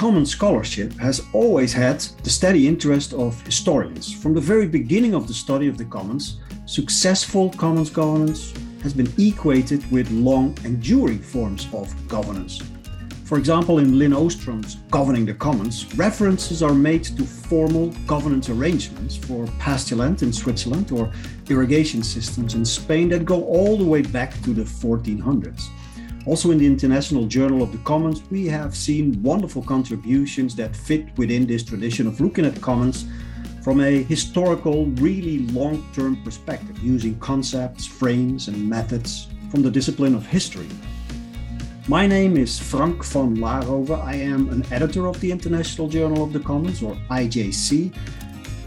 commons scholarship has always had the steady interest of historians. From the very beginning of the study of the commons, successful commons governance has been equated with long enduring forms of governance. For example, in Elinor Ostrom's Governing the Commons, references are made to formal governance arrangements for pasture land in Switzerland or irrigation systems in Spain that go all the way back to the 1400s. Also, in the International Journal of the Commons, we have seen wonderful contributions that fit within this tradition of looking at commons from a historical, really long term perspective, using concepts, frames, and methods from the discipline of history. My name is Frank van Laarhoven. I am an editor of the International Journal of the Commons, or IJC.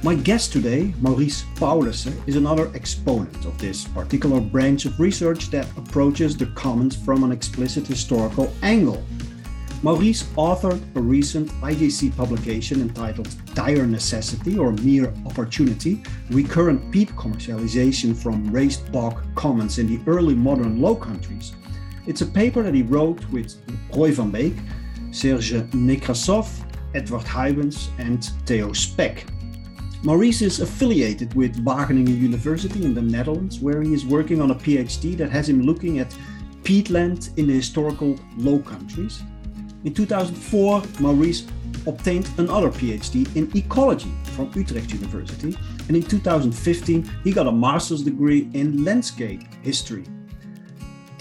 My guest today, Maurice Paulissen, is another exponent of this particular branch of research that approaches the commons from an explicit historical angle. Maurice authored a recent IJC publication entitled Dire Necessity or Mere Opportunity Recurrent Peat Commercialization from Raised Bog Commons in the Early Modern Low Countries. It's a paper that he wrote with Roy van Beek, Serge Nekrassoff, Edward Huijbens, and Theo Spek. Maurice is affiliated with Wageningen University in the Netherlands, where he is working on a PhD that has him looking at peatland in the historical Low Countries. In 2004, Maurice obtained another PhD in ecology from Utrecht University, and in 2015, he got a master's degree in landscape history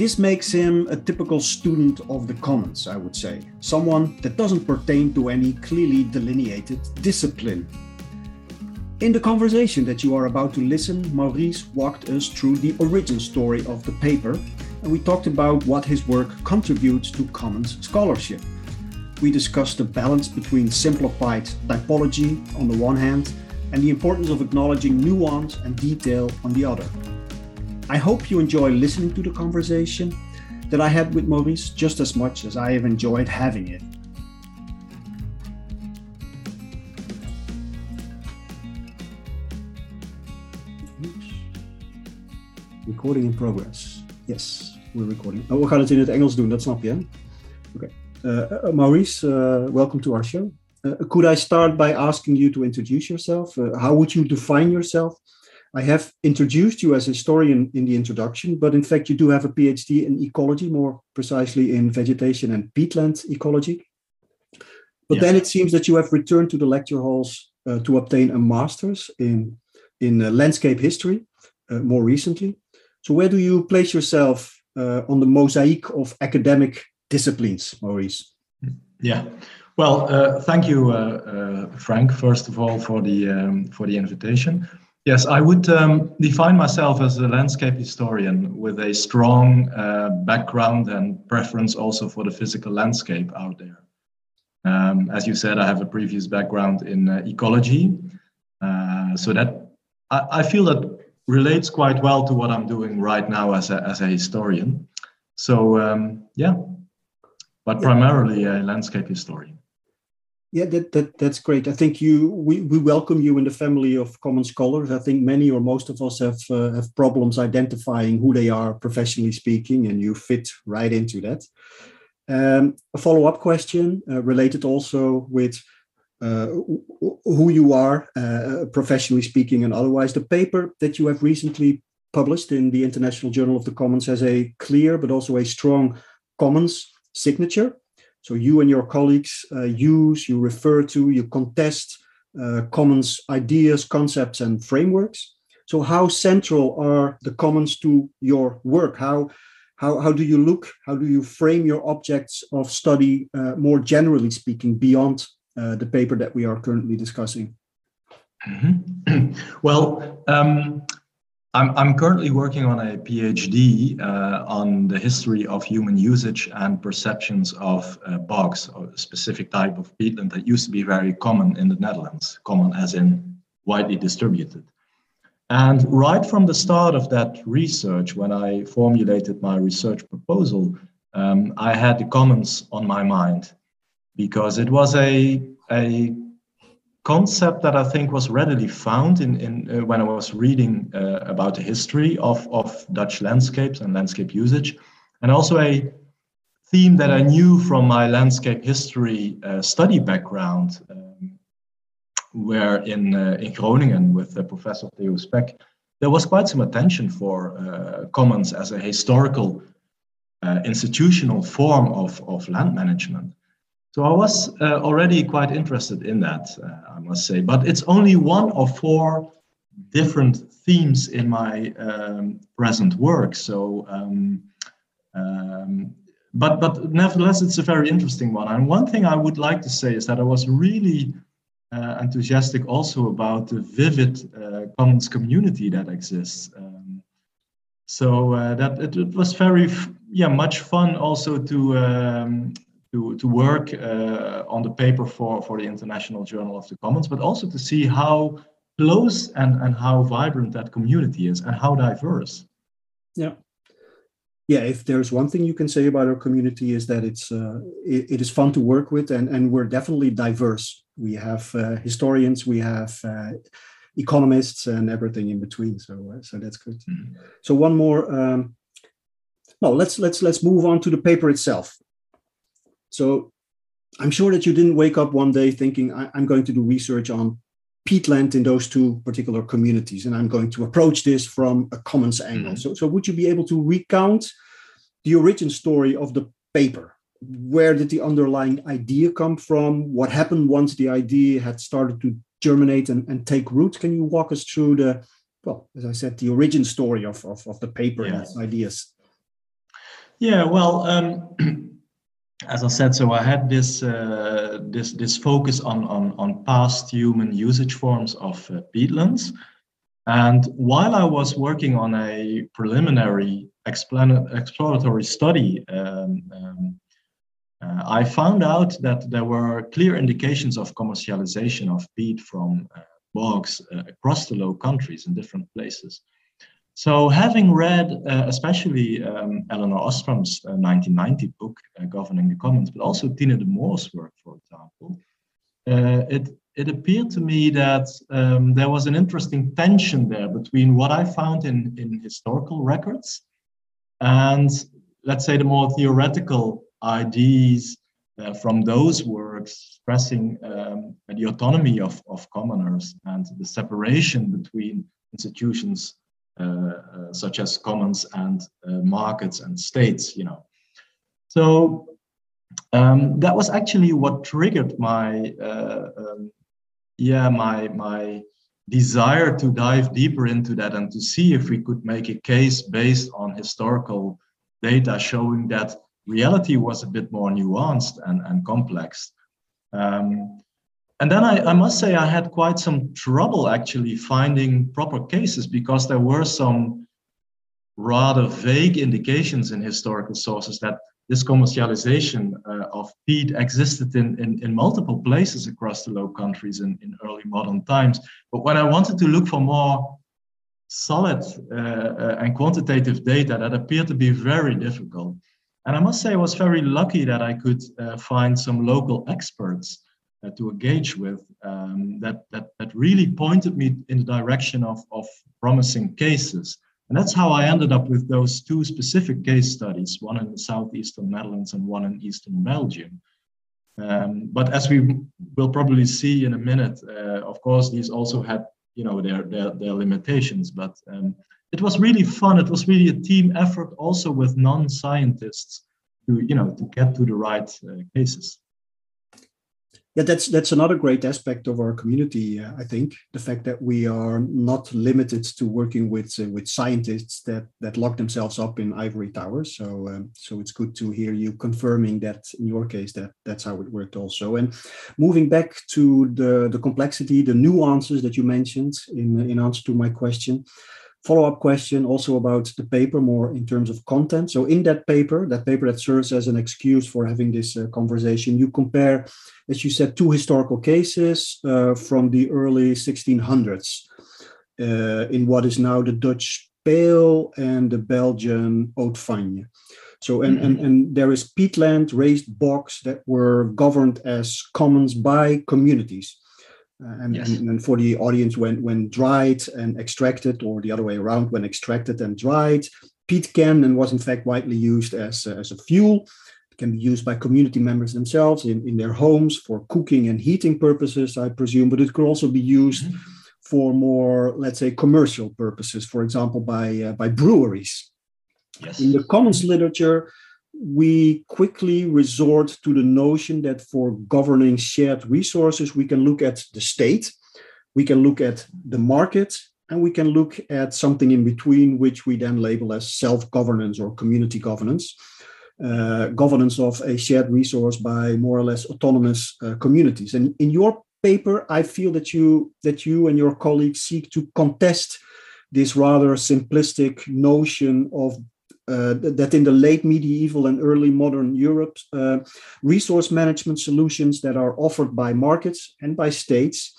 this makes him a typical student of the commons, I would say, someone that doesn't pertain to any clearly delineated discipline. In the conversation that you are about to listen, Maurice walked us through the origin story of the paper, and we talked about what his work contributes to commons scholarship. We discussed the balance between simplified typology on the one hand and the importance of acknowledging nuance and detail on the other. I hope you enjoy listening to the conversation that I had with Maurice just as much as I have enjoyed having it. Recording in progress. Yes, we're recording. Oh, we gaan het in het Engels doen, dat snap je? Okay. Uh, uh, Maurice, uh, welcome to our show. Uh, could I start by asking you to introduce yourself? Uh, how would you define yourself? I have introduced you as a historian in the introduction, but in fact, you do have a PhD in ecology, more precisely in vegetation and peatland ecology. But yes. then it seems that you have returned to the lecture halls uh, to obtain a master's in, in uh, landscape history uh, more recently. So, where do you place yourself uh, on the mosaic of academic disciplines, Maurice? Yeah. Well, uh, thank you, uh, Frank, first of all, for the, um, for the invitation. Yes, I would um, define myself as a landscape historian with a strong uh, background and preference also for the physical landscape out there. Um, as you said, I have a previous background in uh, ecology, uh, so that I, I, feel that relates quite well to what I'm doing right now as a, as a historian. So um, yeah, but primarily a landscape historian. Yeah, that, that that's great. I think you we, we welcome you in the family of common scholars. I think many or most of us have uh, have problems identifying who they are professionally speaking, and you fit right into that. Um, a follow up question uh, related also with uh, who you are uh, professionally speaking and otherwise. The paper that you have recently published in the International Journal of the Commons has a clear but also a strong commons signature so you and your colleagues uh, use, you refer to, you contest uh, commons ideas, concepts, and frameworks. So how central are the commons to your work? How how, how do you look? How do you frame your objects of study uh, more generally speaking beyond uh, the paper that we are currently discussing? Mm-hmm. well, um, I'm, I'm currently working on a PhD uh, on the history of human usage and perceptions of uh, bogs, a specific type of peatland that used to be very common in the Netherlands, common as in widely distributed. And right from the start of that research, when I formulated my research proposal, um, I had the commons on my mind because it was a, a concept that I think was readily found in, in uh, when I was reading uh, about the history of, of Dutch landscapes and landscape usage, and also a theme that I knew from my landscape history uh, study background, um, where in, uh, in Groningen with uh, Professor Theo Spek, there was quite some attention for uh, commons as a historical institutional form of, of land management. So I was uh, already quite interested in that, I must say. But it's only one of four different themes in my um, present work. So um, um, but but nevertheless, it's a very interesting one. And one thing I would like to say is that I was really uh, enthusiastic also about the vivid uh, commons community that exists. Um, so uh, that it, it, was very yeah much fun also to um, to to work uh, on the paper for for the International Journal of the Commons, but also to see how close and and how vibrant that community is and how diverse. Yeah yeah, if there's one thing you can say about our community is that it's uh, it, it is fun to work with, and and we're definitely diverse. We have uh, historians, we have uh, economists, and everything in between. So uh, so that's good. Mm-hmm. So one more. Um, no, let's let's let's move on to the paper itself. So I'm sure that you didn't wake up one day thinking I'm going to do research on peatland in those two particular communities. And I'm going to approach this from a commons angle. Mm-hmm. So, so would you be able to recount the origin story of the paper? Where did the underlying idea come from? What happened once the idea had started to germinate and, and take root? Can you walk us through the, well, as I said, the origin story of, of, of the paper and its ideas? Yeah, well, um, as I said, so I had this uh, this this focus on on on past human usage forms of uh, peatlands, and while I was working on a preliminary exploratory study, um, um, uh, I found out that there were clear indications of commercialization of peat from uh, bogs uh, across the Low Countries in different places. So, having read uh, especially um, Elinor Ostrom's uh, 1990 book, uh, Governing the Commons, but also Tina de Moor's work, for example, uh, it, it appeared to me that um, there was an interesting tension there between what I found in, in historical records and, let's say, the more theoretical ideas uh, from those works stressing um, the autonomy of, of commoners and the separation between institutions such as commons and uh, markets and states, you know. So um, that was actually what triggered my, um, yeah, my, my desire to dive deeper into that and to see if we could make a case based on historical data showing that reality was a bit more nuanced and, and complex. Um, and then I, I, must say I had quite some trouble actually finding proper cases because there were some rather vague indications in historical sources that this commercialization uh, of peat existed in, in, in, multiple places across the Low Countries in, in early modern times. But when I wanted to look for more solid uh, uh, and quantitative data, that appeared to be very difficult. And I must say I was very lucky that I could uh, find some local experts uh, to engage with um, that, that, that really pointed me in the direction of, of promising cases. And that's how I ended up with those two specific case studies, one in the southeastern Netherlands and one in eastern Belgium. Um, but as we will probably see in a minute, uh, of course, these also had you know their their, their limitations. But um, it was really fun. It was really a team effort, also with non-scientists, to you know to get to the right uh, cases yeah that's that's another great aspect of our community uh, i think. The fact that we are not limited to working with uh, with scientists that that lock themselves up in ivory towers. So um, so it's good to hear you confirming that in your case that that's how it worked also. And moving back to the the complexity the nuances that you mentioned in in answer to my question follow-up question also about the paper more in terms of content. So in that paper that paper that serves as an excuse for having this uh, conversation you compare as you said two historical cases uh, from the early 1600s uh, in what is now the dutch Peel and the belgian haute so and, mm-hmm. and and there is peatland raised bogs that were governed as commons by communities and, yes. and, and, for the audience, when when dried and extracted, or the other way around, when extracted and dried, peat can and was in fact widely used as, uh, as a fuel. It can be used by community members themselves in, in their homes for cooking and heating purposes, I presume, but it could also be used mm-hmm. for more, let's say, commercial purposes, for example, by, uh, by breweries. Yes. In the commons literature, we quickly resort to the notion that for governing shared resources, we can look at the state, we can look at the market, and we can look at something in between, which we then label as self governance or community governance. Uh, governance of a shared resource by more or less autonomous uh, communities. And in your paper, I feel that you that you and your colleagues seek to contest this rather simplistic notion of uh, that in the late medieval and early modern Europe, uh, resource management solutions that are offered by markets and by states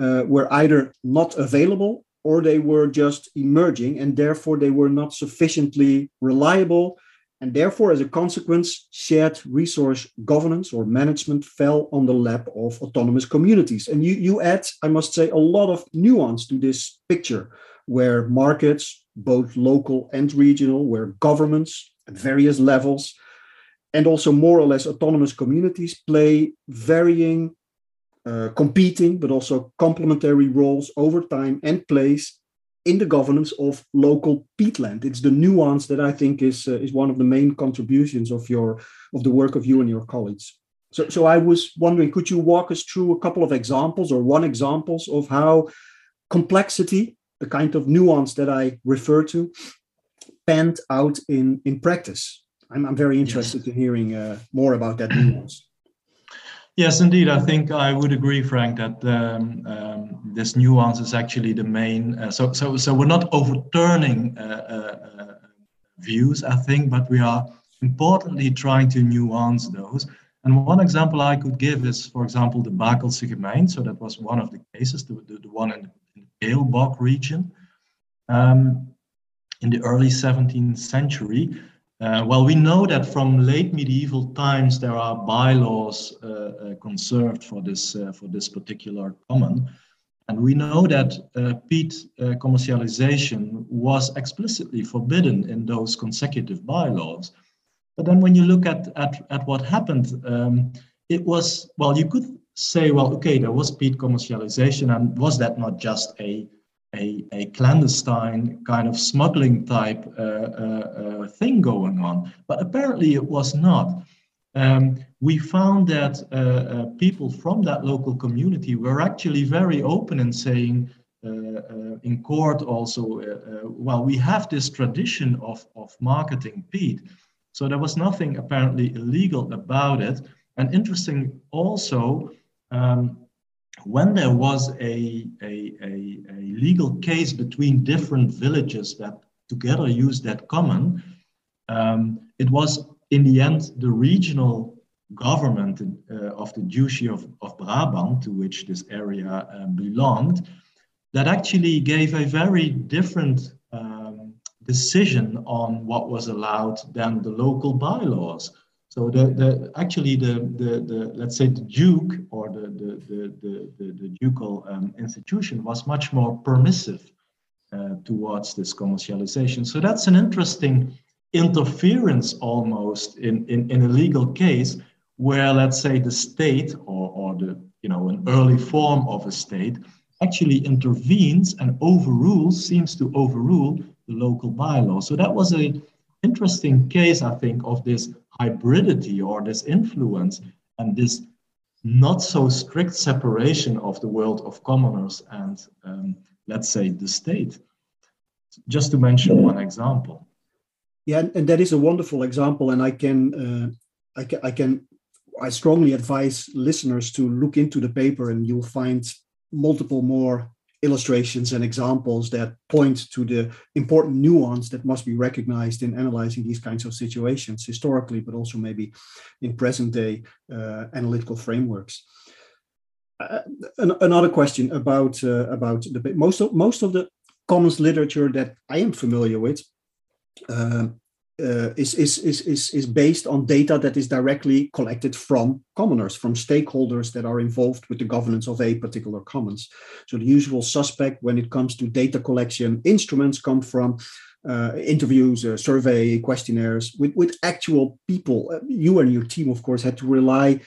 uh, were either not available or they were just emerging, and therefore they were not sufficiently reliable. And therefore, as a consequence, shared resource governance or management fell on the lap of autonomous communities. And you, you add, I must say, a lot of nuance to this picture, where markets, both local and regional, where governments at various levels, and also more or less autonomous communities play varying uh, competing but also complementary roles over time and place in the governance of local peatland. It's the nuance that I think is uh, is one of the main contributions of your of the work of you and your colleagues. So, so I was wondering, could you walk us through a couple of examples or one examples of how complexity, the kind of nuance that I refer to, panned out in in practice? I'm, I'm very interested yes. in hearing uh, more about that nuance. Yes, indeed. I think I would agree, Frank, that um, um, this nuance is actually the main. Uh, so, so, so we're not overturning uh, uh, views, I think, but we are importantly trying to nuance those. And one example I could give is, for example, the Bakelse Gemein. So that was one of the cases, the, the, the one in the Keelbach region. Um, in the early 17th century, uh, well, we know that from late medieval times there are bylaws uh, uh, conserved for this uh, for this particular common, and we know that uh, peat uh, commercialization was explicitly forbidden in those consecutive bylaws. But then, when you look at at, at what happened, um, it was well, you could say, well, okay, there was peat commercialization, and was that not just a a, a clandestine kind of smuggling type uh, uh, uh, thing going on. But apparently it was not. Um, we found that uh, uh, people from that local community were actually very open in saying, uh, in court also, well, we have this tradition of, of marketing peat. So there was nothing apparently illegal about it. And interesting also, um, when there was a, a, a, a, legal case between different villages that together used that common, um, it was in the end the regional government uh, of the Duchy of, of Brabant, to which this area uh, belonged, that actually gave a very different um, decision on what was allowed than the local bylaws. So the, the actually the, the, the let's say the duke or the the, the, the, the ducal um, institution was much more permissive uh, towards this commercialization. So that's an interesting interference almost in, in, in a legal case where let's say the state or, or the you know an early form of a state actually intervenes and overrules seems to overrule the local bylaw. So that was a interesting case, I think, of this hybridity or this influence and this not so strict separation of the world of commoners and, um, let's say, the state. Just to mention one example. Yeah, and that is a wonderful example, and I can, uh, I can, I can, I strongly advise listeners to look into the paper, and you'll find multiple more illustrations and examples that point to the important nuance that must be recognized in analyzing these kinds of situations historically, but also maybe in present day uh, analytical frameworks. Uh, an, another question about uh, about the most of most of the commons literature that I am familiar with uh, uh, is, is, is, is, is based on data that is directly collected from commoners, from stakeholders that are involved with the governance of a particular commons. So the usual suspect when it comes to data collection instruments come from uh, interviews, uh, survey, questionnaires with, with actual people. Uh, you and your team, of course, had to rely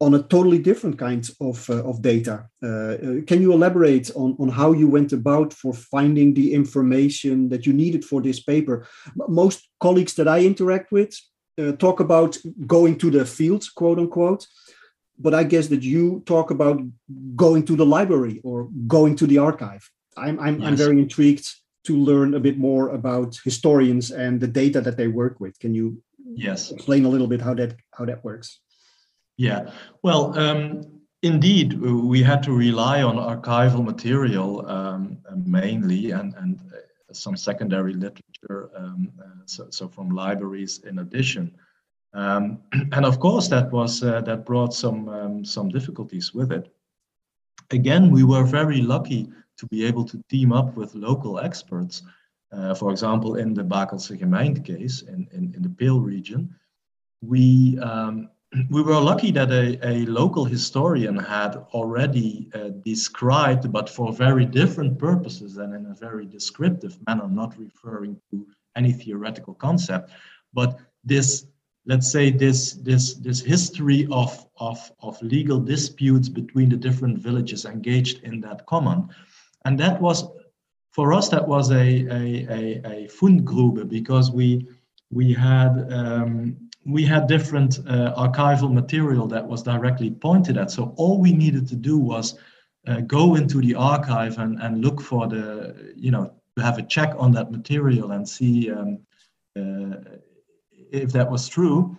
on a totally different kind of, uh, of data. Uh, uh, can you elaborate on, on how you went about for finding the information that you needed for this paper? Most colleagues that I interact with talk about going to the field, quote unquote, but I guess that you talk about going to the library or going to the archive. I'm, I'm, yes. I'm very intrigued to learn a bit more about historians and the data that they work with. Can you yes explain a little bit how that how that works? Yeah, well, um, indeed, we had to rely on archival material um, mainly, and and uh, some secondary literature, um, uh, so, so from libraries in addition. Um, and of course, that was uh, that brought some um, some difficulties with it. Again, we were very lucky to be able to team up with local experts. Uh, for example, in the Bakelse Gemeente case in, in, in the Peel region, we um, we were lucky that a, a local historian had already uh, described, but for very different purposes and in a very descriptive manner, not referring to any theoretical concept, but this let's say this this this history of of of legal disputes between the different villages engaged in that common. And that was for us that was a a a, a fundgrube because we we had um, we had different uh, archival material that was directly pointed at so all we needed to do was uh, go into the archive and, and look for the you know to have a check on that material and see um, uh, if that was true.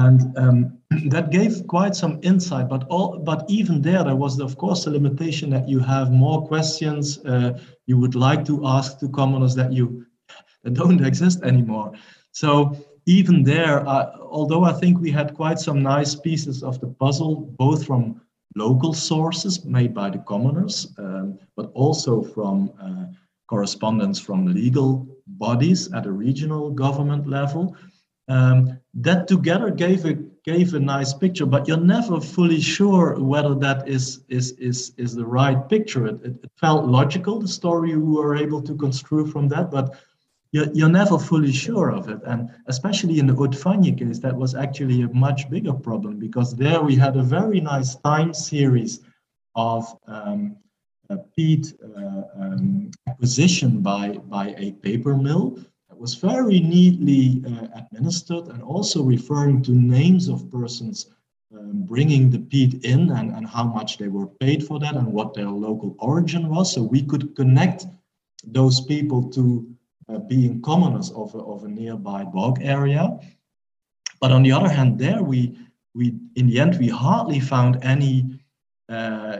And um, that gave quite some insight, but all, but even there, there was of course a limitation that you have more questions uh, you would like to ask to commoners that you that don't exist anymore. So even there, uh, although I think we had quite some nice pieces of the puzzle, both from local sources made by the commoners, um, but also from uh, correspondence from legal bodies at a regional government level. Um, that together gave a gave a nice picture, but you're never fully sure whether that is is is is the right picture. It, it, it felt logical, the story you were able to construe from that, but you're, you're never fully sure of it. And especially in the Hautes-Fagnes case, that was actually a much bigger problem because there we had a very nice time series of um, peat uh, um, acquisition by, by a paper mill that was very neatly uh, administered and also referring to names of persons um, bringing the peat in and, and how much they were paid for that and what their local origin was. So we could connect those people to uh, being commoners of a, of a nearby bog area. But on the other hand, there we, we in the end, we hardly found any uh,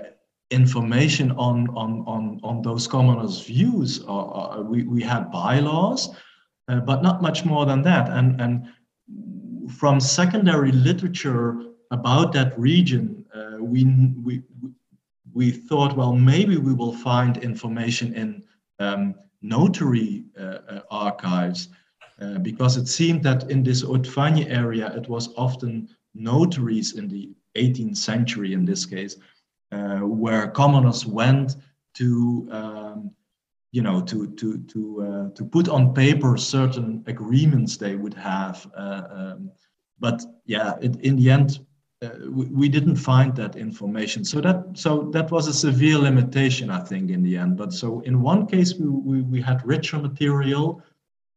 information on, on, on, on those commoners' views. Or, or we, we had bylaws, uh, but not much more than that. And, and from secondary literature about that region, uh, we, we, we thought, well, maybe we will find information in um, notary uh, uh archives, uh, because it seemed that in this Hautes-Fagnes area, it was often notaries in the 18th century, in this case, where commoners went to um, you know to to to uh, to put on paper certain agreements they would have uh, um, but yeah it, in the end we, we, didn't find that information so that so that was a severe limitation i think in the end but so in one case we, we, we had richer material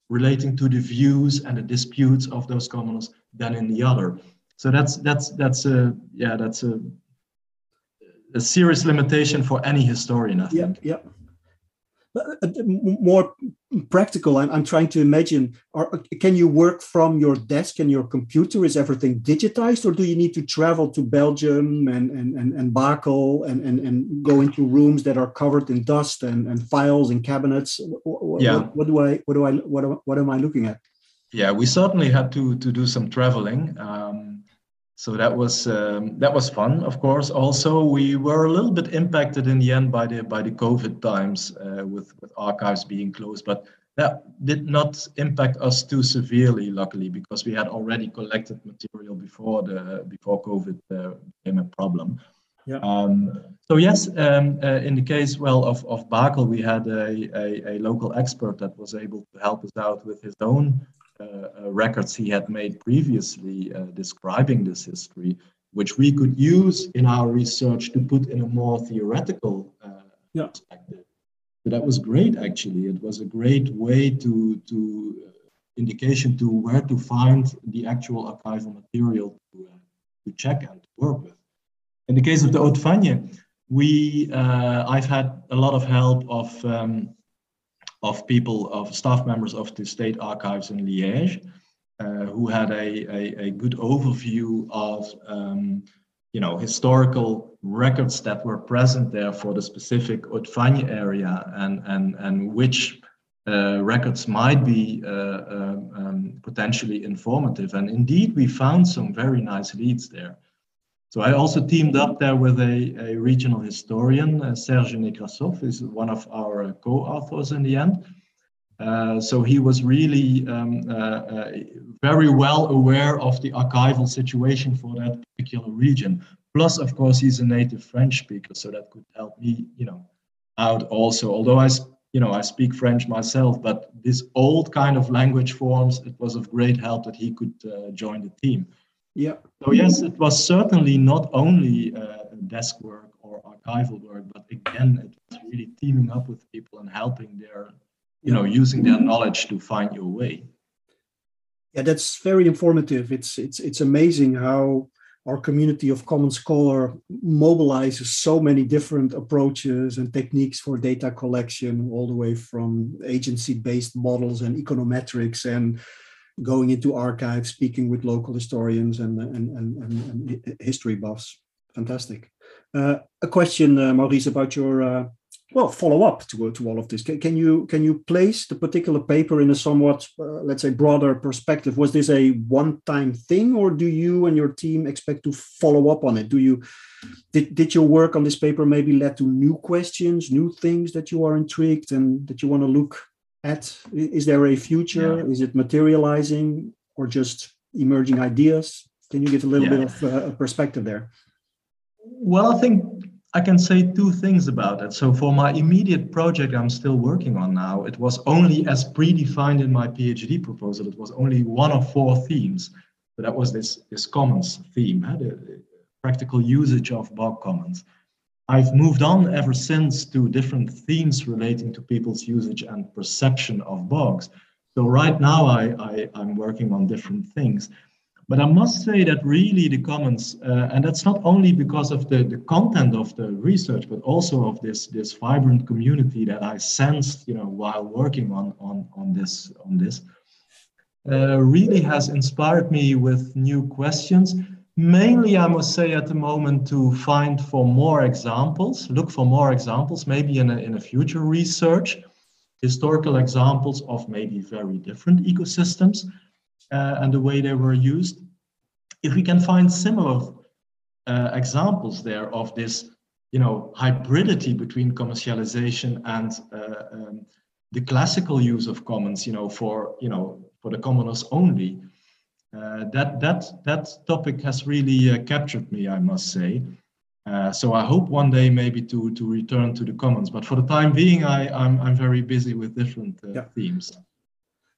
relating to the views and the disputes of those commoners than in the other so that's that's that's a yeah that's a a serious limitation for any historian, I think. Yeah, yeah. More practical, I'm, I'm trying to imagine, are, can you work from your desk and your computer? Is everything digitized or do you need to travel to Belgium and, and, and, and Bakel and, and, and go into rooms that are covered in dust and, and files and cabinets? What, yeah. What, what do I, what do I, what, what am I looking at? Yeah, we certainly had to, to do some traveling. Um, so that was um, that was fun of course also we were a little bit impacted in the end by the by the covid times uh, with with archives being closed but that did not impact us too severely luckily because we had already collected material before the before covid uh, became a problem Yeah. Um, so yes, um, uh, in the case well of, of Bakel, we had a, a, a, local expert that was able to help us out with his own records he had made previously uh, describing this history, which we could use in our research to put in a more theoretical uh, yeah. perspective. So that was great, actually. It was a great way to to uh, indication to where to find the actual archival material to, to check and to work with. In the case of the Hautes-Fagnes, we uh, I've had a lot of help of um, of people of staff members of the state archives in Liège uh, who had a, a, a, good overview of um, you know historical records that were present there for the specific Hautes-Fagnes area and and and which uh, records might be uh, um, um potentially informative. And indeed we found some very nice leads there so I also teamed up there with a, a regional historian, uh, Serge Nekrassoff, is one of our co-authors in the end. Uh, so he was really um, uh, uh, very well aware of the archival situation for that particular region. Plus, of course, he's a native French speaker, so that could help me, you know, out also. Although I, you know, I speak French myself, but this old kind of language forms, it was of great help that he could uh, join the team. Yeah. So yes, it was certainly not only uh, desk work or archival work, but again, it was really teaming up with people and helping their, you know, using their knowledge to find your way. Yeah, that's very informative. It's it's it's amazing how our community of Common Scholar mobilizes so many different approaches and techniques for data collection, all the way from agency-based models and econometrics and going into archives, speaking with local historians and, and, and, and history buffs. Fantastic. Uh, a question, uh, Maurice, about your uh, well follow up to to all of this. Can, can, you can you place the particular paper in a somewhat uh, let's say broader perspective? Was this a one time thing, or do you and your team expect to follow up on it? Do you did did your work on this paper maybe led to new questions, new things that you are intrigued and that you want to look at? Is there a future? Yeah. Is it materializing or just emerging ideas? Can you give a little yeah. bit of uh, perspective there? Well, I think I can say two things about it. So, for my immediate project I'm still working on now, it was only as predefined in my PhD proposal. It was only one of four themes. So that was this, this commons theme, huh? the practical usage of Bog Commons. I've moved on ever since to different themes relating to people's usage and perception of bogs. So right now I, I, am working on different things. But I must say that really the comments, uh, and that's not only because of the, the content of the research, but also of this, this vibrant community that I sensed, you know, while working on, on, on this, on this uh, really has inspired me with new questions mainly i must say at the moment to find for more examples look for more examples maybe in a, in a future research historical examples of maybe very different ecosystems uh, and the way they were used. If we can find similar uh, examples there of this you know hybridity between commercialization and uh, um, the classical use of commons you know for you know for the commoners only that that that topic has really uh, captured me, I must say. Uh, so I hope one day maybe to to return to the commons, but for the time being, I I'm I'm very busy with different yeah. themes.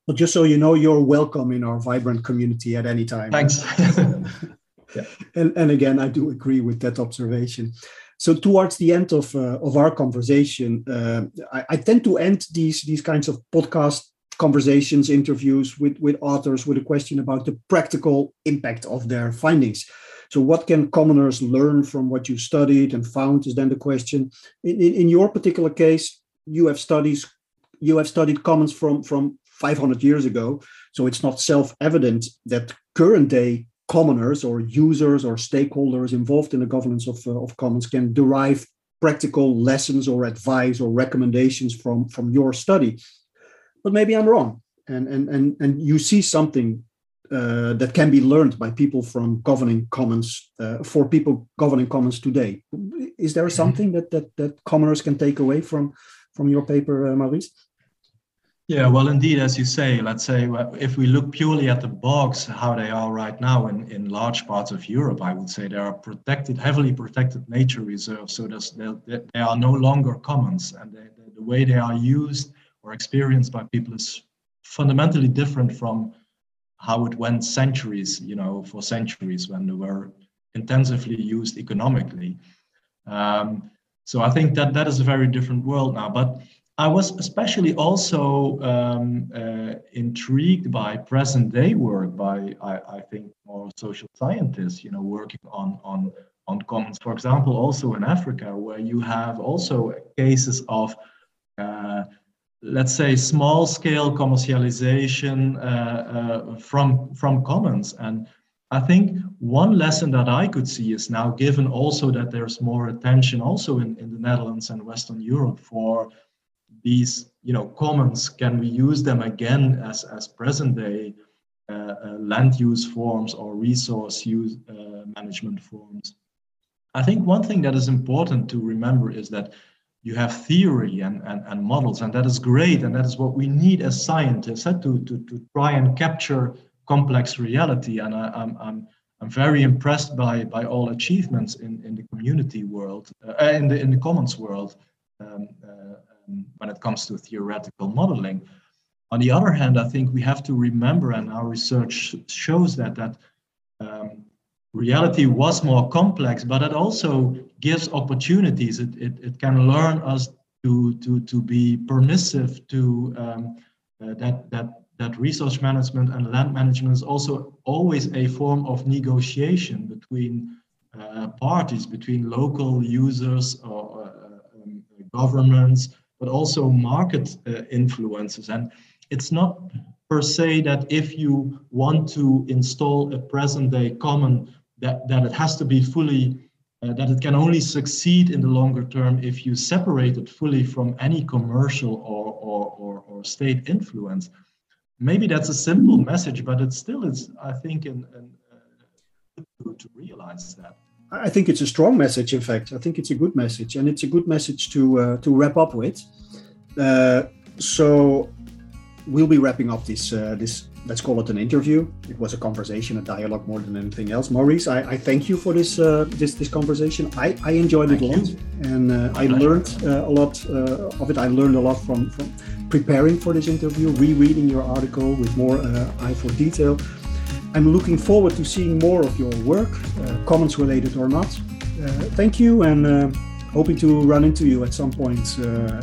Well, just so you know, you're welcome in our vibrant community at any time. Thanks. yeah. And and again, I do agree with that observation. So towards the end of uh, of our conversation, uh, I, I, tend to end these these kinds of podcast conversations, interviews with, with authors with a question about the practical impact of their findings. So, what can commoners learn from what you studied and found? Is then the question. In, in, in your particular case, you have studies, you have studied commons from from 500 years ago. So it's not self-evident that current day commoners or users or stakeholders involved in the governance of, uh, of commons can derive practical lessons or advice or recommendations from from your study but maybe I'm wrong. And and and and you see something uh, that can be learned by people from governing commons uh, for people governing commons today. Is there mm-hmm. something that that that commoners can take away from from your paper, uh, Maurice? Yeah, well, indeed, as you say, let's say if we look purely at the bogs, how they are right now in, in large parts of Europe, I would say they are protected, heavily protected nature reserves. So they, they are no longer commons, and they, the way they are used or experienced by people is fundamentally different from how it went centuries, you know, for centuries when they were intensively used economically. Um, so I think that that is a very different world now. But I was especially also um, uh, intrigued by present day work by, I, I, think, more social scientists, you know, working on, on, on commons. For example, also in Africa, where you have also cases of, uh, let's say, small scale commercialization uh, uh, from, from commons. And I think one lesson that I could see is now, given also that there's more attention also in, in the Netherlands and Western Europe for these you know commons can we use them again as as present day uh, uh, land use forms or resource use uh, management forms i think one thing that is important to remember is that you have theory and, and, and models and that is great and that is what we need as scientists uh, to, to, to try and capture complex reality and I, I'm, I'm I'm very impressed by by all achievements in, in the community world, uh, in the in the commons world, um, uh, when it comes to theoretical modeling. On the other hand, I think we have to remember, and our research shows that that um, reality was more complex, but it also gives opportunities. It, it, it can learn us to, to, to be permissive to um, uh, that, that, that resource management and land management is also always a form of negotiation between uh, parties, between local users or uh, um, governments, but also market uh, influences. And it's not per se that if you want to install a present day common, that, that it has to be fully, uh, that it can only succeed in the longer term if you separate it fully from any commercial or, or, or, or state influence. Maybe that's a simple message, but it still is, I think, in, in, uh, to, to realize that. I think it's a strong message. In fact, I think it's a good message, and it's a good message to uh, to wrap up with. Uh, so we'll be wrapping up this uh, this let's call it an interview. It was a conversation, a dialogue more than anything else. Maurice, I, I thank you for this uh, this this conversation. I, I enjoyed thank it a lot, and uh, I learned uh, a lot uh, of it. I learned a lot from from preparing for this interview, rereading your article with more eye for detail. I'm looking forward to seeing more of your work, uh, commons related or not. Uh, thank you, and uh, hoping to run into you at some point uh,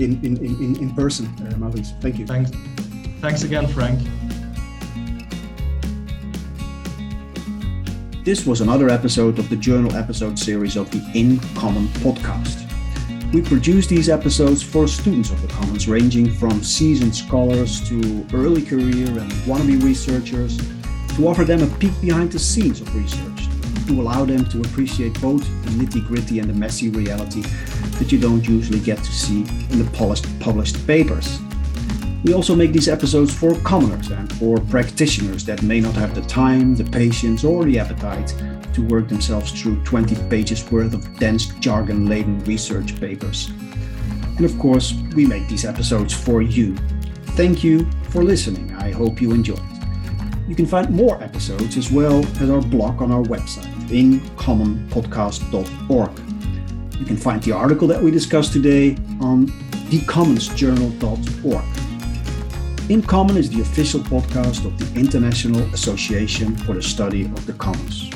in, in, in, in person, uh, Maurice. Thank you. Thanks. Thanks again, Frank. This was another episode of the journal episode series of the In Common podcast. We produce these episodes for students of the Commons, ranging from seasoned scholars to early career and wannabe researchers, to offer them a peek behind the scenes of research, to allow them to appreciate both the nitty gritty and the messy reality that you don't usually get to see in the polished published papers. We also make these episodes for commoners and for practitioners that may not have the time, the patience, or the appetite to work themselves through 20 pages worth of dense jargon laden research papers. And of course, we make these episodes for you. Thank you for listening. I hope you enjoyed. You can find more episodes as well as our blog on our website, incommonpodcast.org. You can find the article that we discussed today on thecommonsjournal.org. In Common is the official podcast of the International Association for the Study of the Commons.